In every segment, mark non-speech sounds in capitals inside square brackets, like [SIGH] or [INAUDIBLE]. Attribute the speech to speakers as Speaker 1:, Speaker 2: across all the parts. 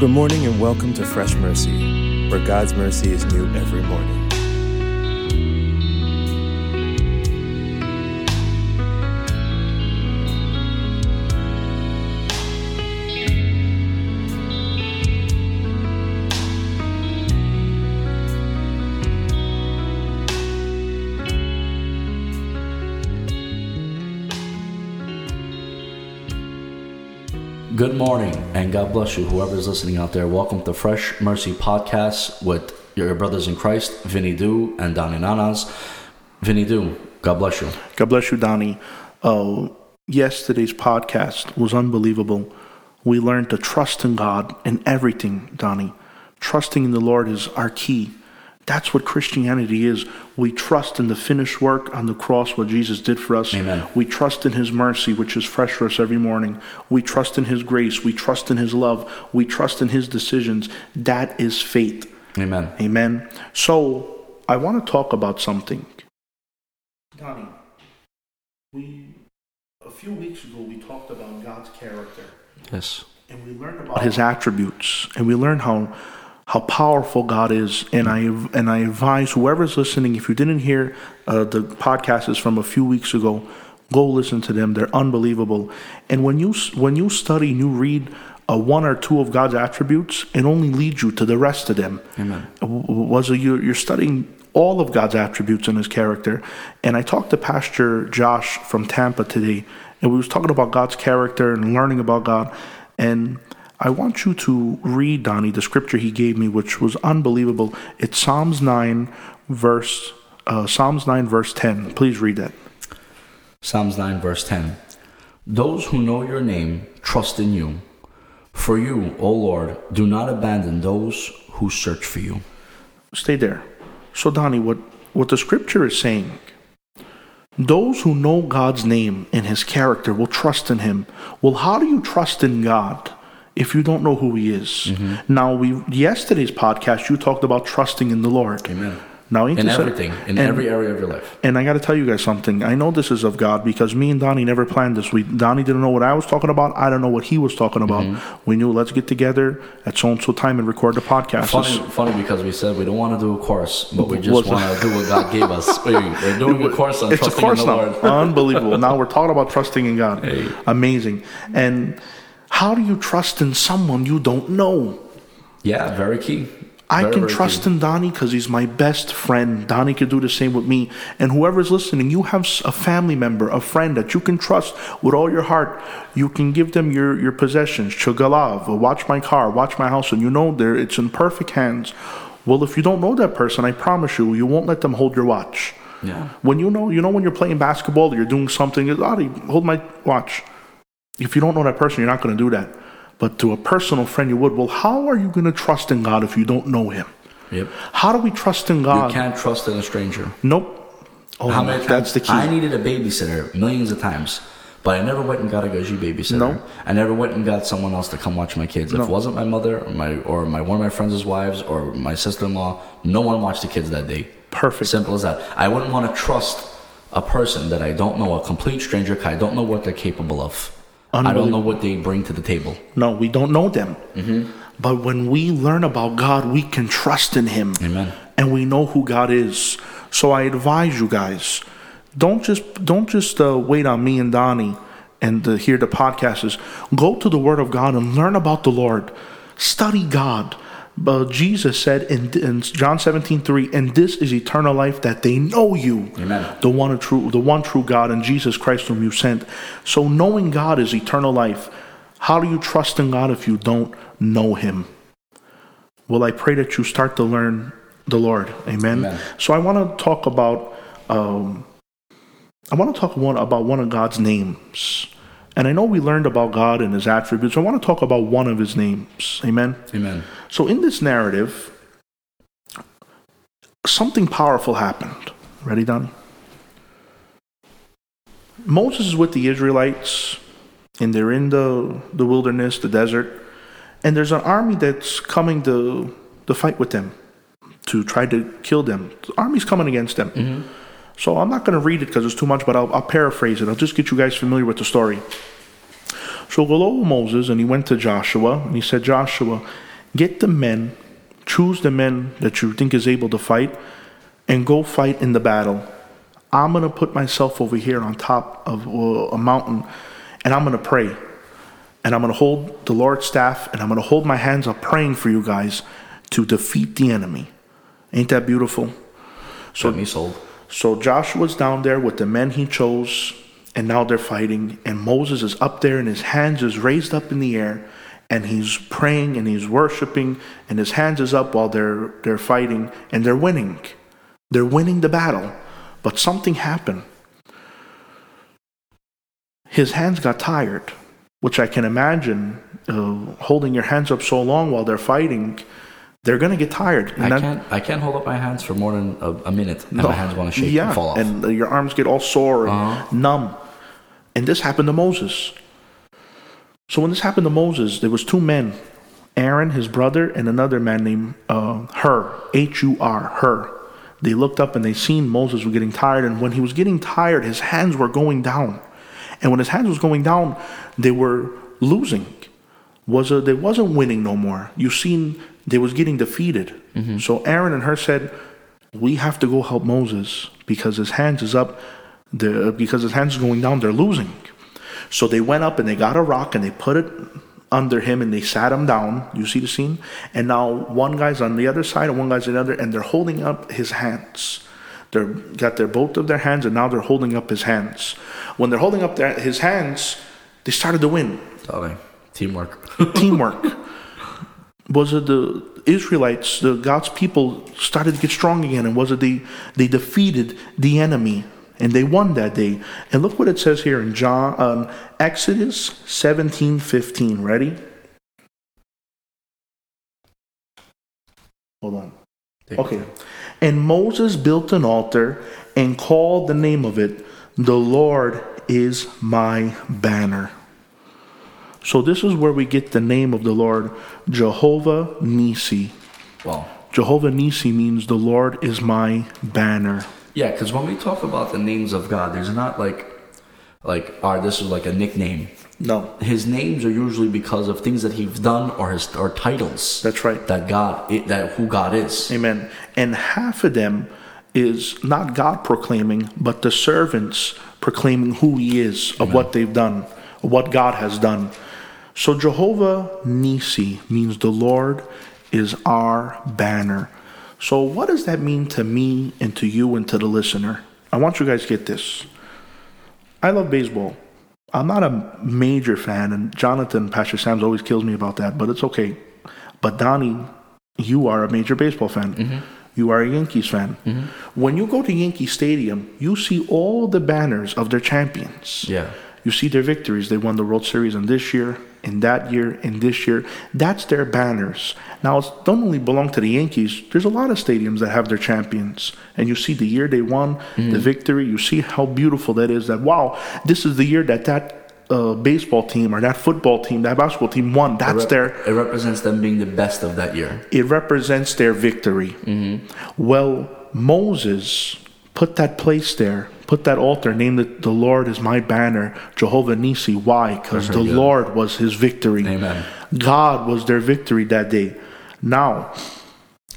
Speaker 1: Good morning and welcome to Fresh Mercy, where God's mercy is new every morning.
Speaker 2: Good morning and God bless you, whoever is listening out there. Welcome to Fresh Mercy Podcast with your brothers in Christ, Vinny Du and Donnie Nanas. Vinny Du, God bless you.
Speaker 3: God bless you, Donnie. Uh, yesterday's podcast was unbelievable. We learned to trust in God in everything, Donnie. Trusting in the Lord is our key. That's what Christianity is. We trust in the finished work on the cross, what Jesus did for us.
Speaker 2: Amen.
Speaker 3: We trust in His mercy, which is fresh for us every morning. We trust in His grace. We trust in His love. We trust in His decisions. That is faith.
Speaker 2: Amen.
Speaker 3: Amen. So I want to talk about something. Donnie, we a few weeks ago we talked about God's character
Speaker 2: Yes.
Speaker 3: and we learned about his attributes and we learned how how powerful God is. And I and I advise whoever's listening if you didn't hear uh, the podcast is from a few weeks ago go listen to them. They're unbelievable. And when you when you study and you read uh, one or two of God's attributes it only leads you to the rest of them.
Speaker 2: Amen.
Speaker 3: Was a, you're, you're studying all of God's attributes and his character. And I talked to Pastor Josh from Tampa today and we was talking about God's character and learning about God. And I want you to read, Donnie, the scripture he gave me, which was unbelievable. It's Psalms 9, verse uh, Psalms 9, verse 10. Please read that.
Speaker 2: Psalms 9, verse 10. Those who know your name trust in you. For you, O Lord, do not abandon those who search for you.
Speaker 3: Stay there. So, Donnie, what, what the scripture is saying, those who know God's name and his character will trust in him. Well, how do you trust in God? If you don't know who He is, mm-hmm. now we yesterday's podcast you talked about trusting in the Lord.
Speaker 2: Amen.
Speaker 3: Now,
Speaker 2: In everything, in
Speaker 3: and-
Speaker 2: every area of your life.
Speaker 3: And I got to tell you guys something. I know this is of God because me and Donnie never planned this. We Donnie didn't know what I was talking about. I don't know what he was talking about. Mm-hmm. We knew let's get together at so and so time and record the podcast.
Speaker 2: Funny, funny because we said we don't want to do a course, but we just want to do what God gave us. [LAUGHS] We- We're doing a course on
Speaker 3: it's a
Speaker 2: trusting
Speaker 3: course
Speaker 2: in the
Speaker 3: now.
Speaker 2: Lord.
Speaker 3: Unbelievable. now we're talking about trusting in God.
Speaker 2: Hey.
Speaker 3: Amazing. And how do you trust in someone you don't know?
Speaker 2: Yeah, very key.
Speaker 3: I
Speaker 2: Very,
Speaker 3: can
Speaker 2: very
Speaker 3: trust
Speaker 2: key.
Speaker 3: in Donnie because he's my best friend. Donnie can do the same with me. And whoever's listening, you have a family member, a friend that you can trust with all your heart. You can give them your, your possessions. Chugalav, watch my car, watch my house, and you know there it's in perfect hands. Well, if you don't know that person, I promise you, you won't let them hold your watch.
Speaker 2: Yeah.
Speaker 3: When you know, you know when you're playing basketball, you're doing something. Donnie, hold my watch. If you don't know that person, you're not going to do that. But to a personal friend, you would. Well, how are you going to trust in God if you don't know Him?
Speaker 2: Yep.
Speaker 3: How do we trust in God?
Speaker 2: You can't trust in a stranger.
Speaker 3: Nope. Oh,
Speaker 2: How many
Speaker 3: that's the key.
Speaker 2: I needed a babysitter millions of times, but I never went and got a Gaji babysitter.
Speaker 3: No.
Speaker 2: I never went and got someone else to come watch my kids. If it wasn't my mother or my or my one of my friends' wives or my sister-in-law, no one watched the kids that day.
Speaker 3: Perfect.
Speaker 2: Simple as that. I wouldn't want to trust a person that I don't know, a complete stranger. I don't know what they're capable of. I don't know what they bring to the table.
Speaker 3: no, we don't know them.
Speaker 2: Mm-hmm.
Speaker 3: But when we learn about God, we can trust in Him.
Speaker 2: Amen.
Speaker 3: And we know who God is. So I advise you guys, don't just don't just uh, wait on me and Donnie and uh, hear the podcasts. Go to the Word of God and learn about the Lord. Study God. Uh, Jesus said in, in John 17, 3, and this is eternal life that they know you,
Speaker 2: Amen.
Speaker 3: the one true, the one true God, and Jesus Christ whom you sent. So knowing God is eternal life. How do you trust in God if you don't know Him? Well, I pray that you start to learn the Lord. Amen.
Speaker 2: Amen.
Speaker 3: So I want to talk about. Um, I want to talk one about one of God's names, and I know we learned about God and His attributes. I want to talk about one of His names. Amen.
Speaker 2: Amen.
Speaker 3: So in this narrative, something powerful happened. Ready, Donnie? Moses is with the Israelites, and they're in the, the wilderness, the desert, and there's an army that's coming to, to fight with them, to try to kill them. The army's coming against them. Mm-hmm. So I'm not going to read it because it's too much, but I'll, I'll paraphrase it. I'll just get you guys familiar with the story. So go over Moses, and he went to Joshua, and he said, Joshua, Get the men, choose the men that you think is able to fight, and go fight in the battle. I'm going to put myself over here on top of uh, a mountain, and I'm going to pray. And I'm going to hold the Lord's staff, and I'm going to hold my hands up praying for you guys to defeat the enemy. Ain't that beautiful?
Speaker 2: So me sold.
Speaker 3: So Joshua's down there with the men he chose, and now they're fighting. And Moses is up there, and his hands is raised up in the air, and he's praying and he's worshiping, and his hands is up while they're they're fighting, and they're winning. They're winning the battle, but something happened. His hands got tired, which I can imagine uh, holding your hands up so long while they're fighting they're gonna get tired.
Speaker 2: I can't. I can't hold up my hands for more than a, a minute, and
Speaker 3: No.
Speaker 2: my hands want to shake
Speaker 3: yeah,
Speaker 2: and fall off.
Speaker 3: and your arms get all sore and
Speaker 2: Uh-huh.
Speaker 3: numb. And this happened to Moses. So when this happened to Moses, there was two men, Aaron, his brother, and another man named uh, Hur, H-U-R, Hur. They looked up and they seen Moses was getting tired, and when he was getting tired, his hands were going down. And when his hands was going down, they were losing. Was a, they wasn't winning no more. You seen they was getting defeated. Mm-hmm. So Aaron and Hur said, "We have to go help Moses because his hands is up. The because his hands is going down. They're losing." So they went up and they got a rock and they put it under him and they sat him down. You see the scene? And now one guy's on the other side and one guy's on the other, and they're holding up his hands. They're got their both of their hands and now they're holding up his hands. When they're holding up their, his hands, they started to win.
Speaker 2: Darling, teamwork. [LAUGHS]
Speaker 3: Teamwork. was it the Israelites, the God's people started to get strong again, and was it they they defeated the enemy and they won that day. And look what it says here in John um, Exodus seventeen fifteen. Ready? Hold on. Okay. And Moses built an altar and called the name of it, The Lord is my banner. So this is where we get the name of the Lord, Jehovah Nissi.
Speaker 2: Well,
Speaker 3: Jehovah Nissi means the Lord is my banner.
Speaker 2: yeah, because when we talk about the names of God, there's not like, like, our this is like a nickname.
Speaker 3: No,
Speaker 2: His names are usually because of things that he's done or his or titles.
Speaker 3: that's right.
Speaker 2: that God, that who God is.
Speaker 3: Amen. And half of them is not God proclaiming, but the servants proclaiming who He is, of what they've done, what God has done. So Jehovah Nissi means the Lord is our banner. So what does that mean to me and to you and to the listener? I want you guys to get this. I love baseball. I'm not a major fan, and Jonathan, Pastor Sam's always kills me about that, but it's okay. But Donnie, you are a major baseball fan. Mm-hmm. You are a Yankees fan. Mm-hmm. When you go to Yankee Stadium, you see all the banners of their champions.
Speaker 2: Yeah.
Speaker 3: You see their victories. They won the World Series in this year, in that year, in this year. That's their banners. Now, it don't only belong to the Yankees. There's a lot of stadiums that have their champions. And you see the year they won, the victory. You see how beautiful that is. That, wow, this is the year that that uh, baseball team or that football team, that basketball team won. That's their
Speaker 2: It represents them being the best of that year.
Speaker 3: it represents their victory. Well, Moses put that place there, put that altar, Name it the Lord is my banner, Jehovah Nissi. Why? Because the
Speaker 2: Yeah.
Speaker 3: Lord was his victory.
Speaker 2: Amen.
Speaker 3: God was their victory that day. Now,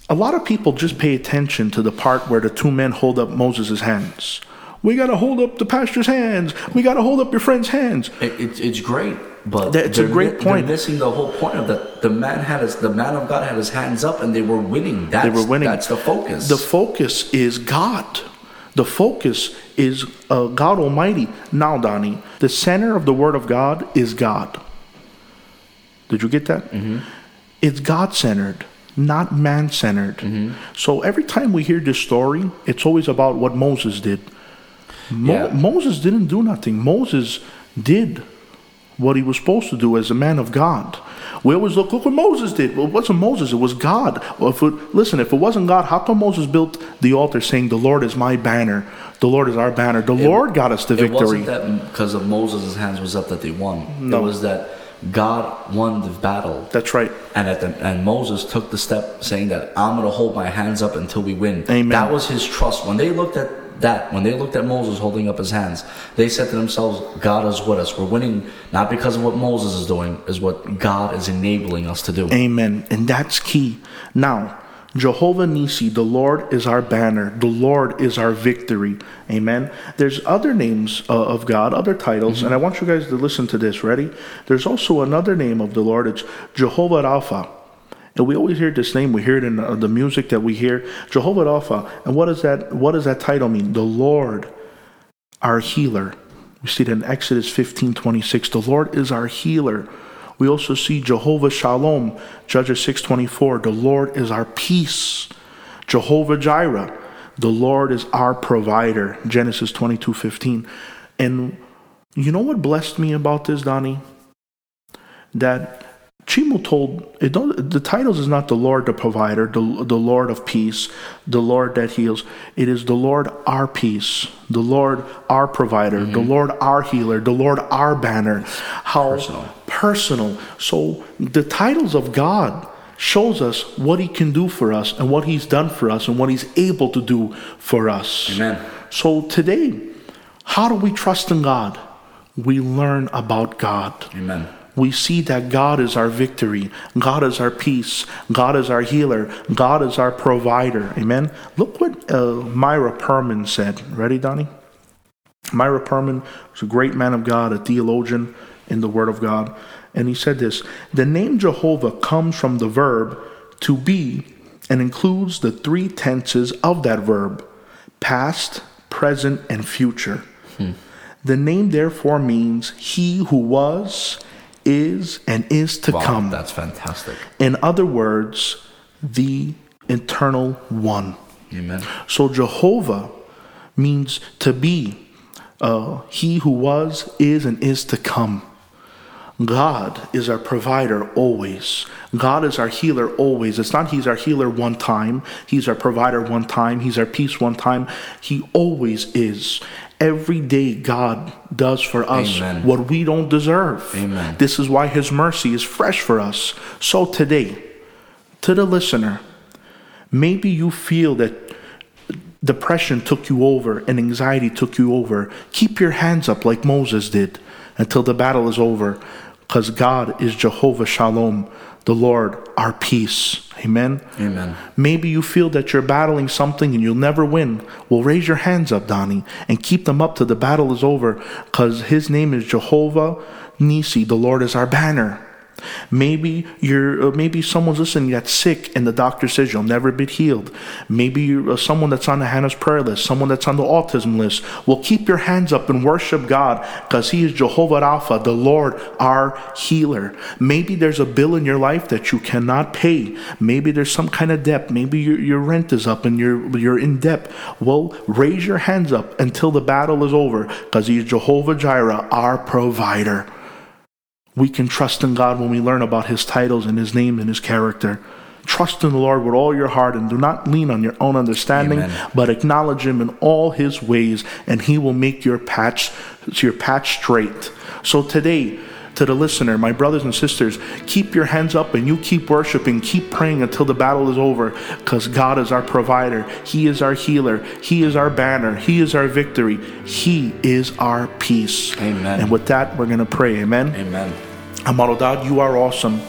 Speaker 3: a lot of people just pay attention to the part where the two men hold up Moses' hands. We got to hold up the pastor's hands. We got to hold up your friend's hands.
Speaker 2: It, it's it's great, but
Speaker 3: it's a great
Speaker 2: mi-
Speaker 3: point.
Speaker 2: They're missing the whole point of that. The man had his, the man of God had his hands up, and they were winning. That's,
Speaker 3: They were winning.
Speaker 2: That's the focus.
Speaker 3: The focus is God. The focus is uh, God Almighty. Now, Donnie, the center of the Word of God is God. Did you get that?
Speaker 2: Mm-hmm.
Speaker 3: It's God centered, not man centered.
Speaker 2: Mm-hmm.
Speaker 3: So every time we hear this story, it's always about what Moses did. Mo-
Speaker 2: Yeah.
Speaker 3: Moses didn't do nothing. Moses did what he was supposed to do as a man of God. We always look, look what Moses did. Well, it wasn't Moses, it was God. Well, if it, listen, if it wasn't God, how come Moses built the altar saying, The Lord is my banner, the Lord is our banner? The Lord got us the victory?
Speaker 2: it wasn't that because of Moses' hands was up that they won.
Speaker 3: No.
Speaker 2: It was that God won the battle.
Speaker 3: That's right.
Speaker 2: And at the, and Moses took the step saying that I'm going to hold my hands up until we win.
Speaker 3: Amen.
Speaker 2: That was his trust. When they looked at that, when they looked at Moses holding up his hands, they said to themselves, God is with us. We're winning not because of what Moses is doing, is what God is enabling us to do.
Speaker 3: Amen. And that's key. Now, Jehovah Nissi, the Lord is our banner. The Lord is our victory. Amen. There's other names uh, of God, other titles, and I want you guys to listen to this. Ready? There's also another name of the Lord. It's Jehovah Rapha. And we always hear this name. We hear it in uh, the music that we hear. Jehovah Rapha. And what does that? What does that title mean? The Lord, our healer. We see it in Exodus 15, 26. The Lord is our healer. We also see Jehovah Shalom, Judges 6:24. The Lord is our peace. Jehovah Jireh, the Lord is our provider. Genesis 22:15. And you know what blessed me about this, Donnie? That Chimo told the titles is not the Lord the provider, the, the Lord of peace, the Lord that heals. It is the Lord our peace, the Lord our provider, mm-hmm. the Lord our healer, the Lord our banner. How personal. personal. So the titles of God shows us what he can do for us and what he's done for us and what he's able to do for us.
Speaker 2: Amen.
Speaker 3: So today, how do we trust in God? We learn about God.
Speaker 2: Amen
Speaker 3: we see that God is our victory, God is our peace, God is our healer, God is our provider. Amen. Look what uh, Myer Pearlman said. Ready, Donnie? Myer Pearlman was a great man of God, a theologian in the Word of God. And he said this The name Jehovah comes from the verb to be and includes the three tenses of that verb past, present, and future. Hmm. The name therefore means he who was is and is to
Speaker 2: wow,
Speaker 3: come.
Speaker 2: That's fantastic.
Speaker 3: In other words, the eternal one.
Speaker 2: Amen.
Speaker 3: So Jehovah means to be, uh, he who was, is, and is to come. God is our provider always. God is our healer always. It's not He's our healer one time, He's our provider one time, He's our peace one time. He always is every day God does for us Amen. what we don't deserve.
Speaker 2: Amen.
Speaker 3: This is why His mercy is fresh for us. So today, to the listener, maybe you feel that depression took you over and anxiety took you over. Keep your hands up like Moses did until the battle is over because God is Jehovah Shalom the Lord our peace. Amen.
Speaker 2: Amen.
Speaker 3: Maybe you feel that you're battling something and you'll never win. Well, raise your hands up, Donnie, and keep them up till the battle is over because his name is Jehovah Nissi. The Lord is our banner. Maybe you're uh, maybe someone's listening that's sick and the doctor says you'll never be healed. Maybe you're uh, someone that's on the Hannah's prayer list, someone that's on the autism list. Well, keep your hands up and worship God because He is Jehovah Rapha, the Lord our healer. Maybe there's a bill in your life that you cannot pay. Maybe there's some kind of debt. Maybe your, your rent is up and you're you're in debt. Well, raise your hands up until the battle is over because He is Jehovah Jireh, our provider. We can trust in God when we learn about His titles and His name and His character. Trust in the Lord with all your heart and do not lean on your own understanding, Amen. but acknowledge Him in all His ways, and He will make your patch your patch straight. So today, to the listener, my brothers and sisters, keep your hands up and you keep worshiping, keep praying until the battle is over because God is our provider. He is our healer. He is our banner. He is our victory. He is our peace.
Speaker 2: Amen.
Speaker 3: And with that, we're going to pray. Amen.
Speaker 2: Amen.
Speaker 3: Amado God, you are awesome.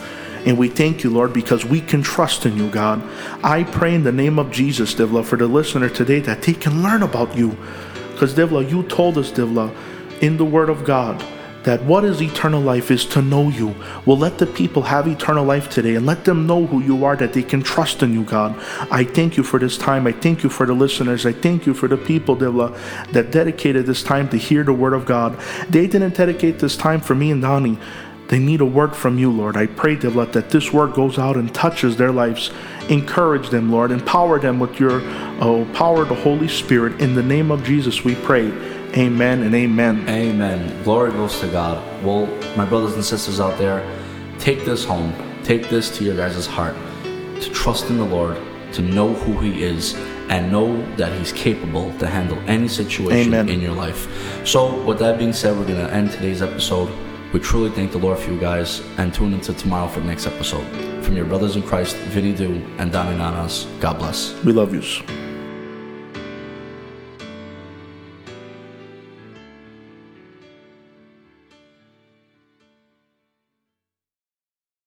Speaker 3: And we thank you, Lord, because we can trust in you, God. I pray in the name of Jesus, Divla, for the listener today that they can learn about you. Because, Divla, you told us, Divla, in the Word of God, that what is eternal life is to know you. Well, let the people have eternal life today and let them know who you are, that they can trust in you, God. I thank you for this time. I thank you for the listeners. I thank you for the people, Divla, uh, that dedicated this time to hear the word of God. They didn't dedicate this time for me and Donnie. They need a word from you, Lord. I pray, Divla, that this word goes out and touches their lives. Encourage them, Lord. Empower them with your oh, power, the Holy Spirit. In the name of Jesus, we pray. Amen and amen.
Speaker 2: Amen. Glory goes to God. Well, my brothers and sisters out there, take this home. Take this to your guys' heart. To trust in the Lord, to know who He is, and know that He's capable to handle any situation amen. in your life. So, with that being said, we're going to end today's episode. We truly thank the Lord for you guys and tune into tomorrow for the next episode. From your brothers in Christ, Vinny Do and Donnie Nanas, God bless.
Speaker 3: We love you.